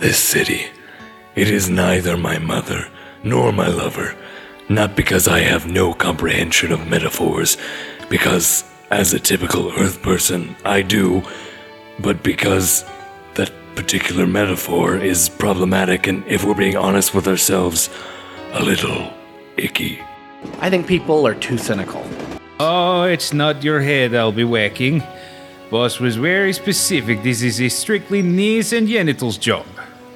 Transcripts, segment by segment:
this city. It is neither my mother nor my lover. Not because I have no comprehension of metaphors, because as a typical Earth person, I do, but because that particular metaphor is problematic and, if we're being honest with ourselves, a little icky. I think people are too cynical. Oh, it's not your head I'll be whacking. Boss was very specific. This is a strictly knees and genitals job.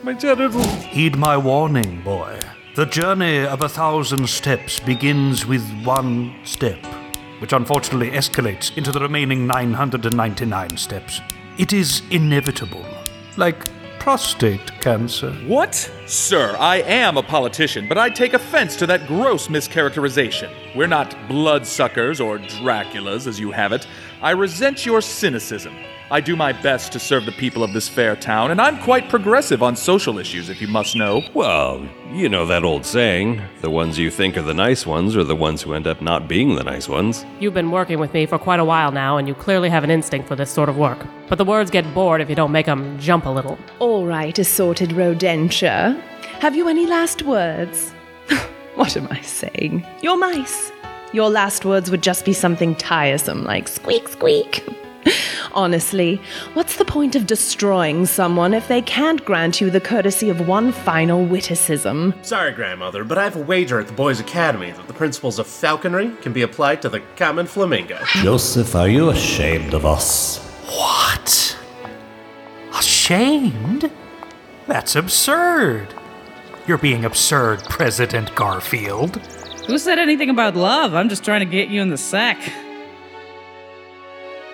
My genitals. Heed my warning, boy. The journey of a thousand steps begins with one step, which unfortunately escalates into the remaining 999 steps. It is inevitable, like prostate cancer. What? Sir, I am a politician, but I take offense to that gross mischaracterization. We're not bloodsuckers or Draculas, as you have it. I resent your cynicism. I do my best to serve the people of this fair town, and I'm quite progressive on social issues, if you must know. Well, you know that old saying the ones you think are the nice ones are the ones who end up not being the nice ones. You've been working with me for quite a while now, and you clearly have an instinct for this sort of work. But the words get bored if you don't make them jump a little. All right, assorted rodentia. Have you any last words? what am I saying? You're mice. Your last words would just be something tiresome like squeak, squeak. Honestly, what's the point of destroying someone if they can't grant you the courtesy of one final witticism? Sorry, grandmother, but I have a wager at the Boys' Academy that the principles of falconry can be applied to the common flamingo. Joseph, are you ashamed of us? What? Ashamed? That's absurd. You're being absurd, President Garfield. Who said anything about love? I'm just trying to get you in the sack.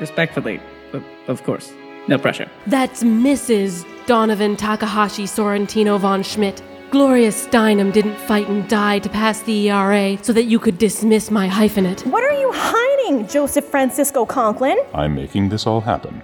Respectfully, of- of course. No pressure. That's Mrs. Donovan Takahashi Sorrentino von Schmidt. Gloria Steinem didn't fight and die to pass the ERA so that you could dismiss my hyphenate. What are you hiding, Joseph Francisco Conklin? I'm making this all happen.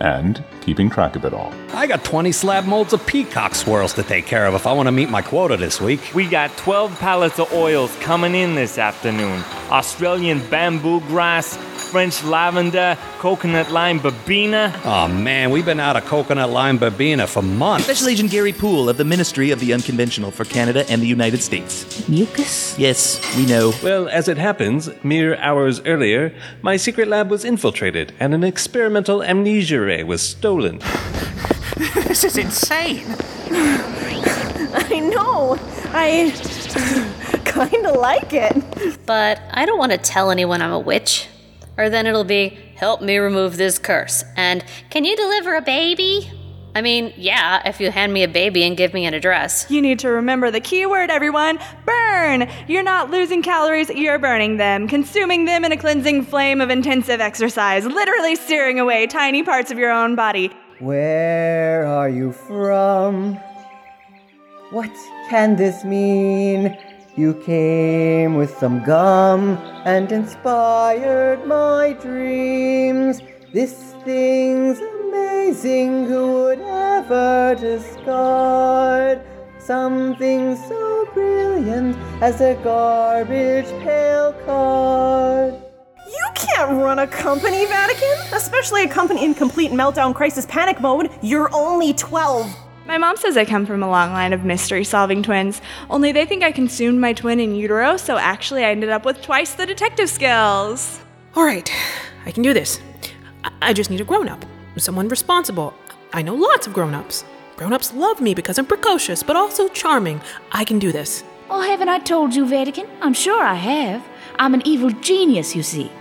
And keeping track of it all. I got 20 slab molds of peacock swirls to take care of if I want to meet my quota this week. We got 12 pallets of oils coming in this afternoon Australian bamboo grass, French lavender, coconut lime verbena. Oh man, we've been out of coconut lime verbena for months. Special Agent Gary Poole of the Ministry of the Unconventional for Canada and the United States. Mucus? Yes, we know. Well, as it happens, mere hours earlier, my secret lab was infiltrated and an experimental amnesia ray was stolen. this is insane. I know. I kinda like it. But I don't want to tell anyone I'm a witch. Or then it'll be, help me remove this curse. And, can you deliver a baby? I mean, yeah, if you hand me a baby and give me an address. You need to remember the key word, everyone burn! You're not losing calories, you're burning them, consuming them in a cleansing flame of intensive exercise, literally searing away tiny parts of your own body. Where are you from? What can this mean? You came with some gum and inspired my dreams. This thing's amazing, who would ever discard something so brilliant as a garbage pail card? You can't run a company, Vatican! Especially a company in complete meltdown crisis panic mode. You're only 12. My mom says I come from a long line of mystery solving twins, only they think I consumed my twin in utero, so actually I ended up with twice the detective skills. All right, I can do this. I, I just need a grown up, someone responsible. I know lots of grown ups. Grown ups love me because I'm precocious, but also charming. I can do this. Oh, haven't I told you, Vatican? I'm sure I have. I'm an evil genius, you see.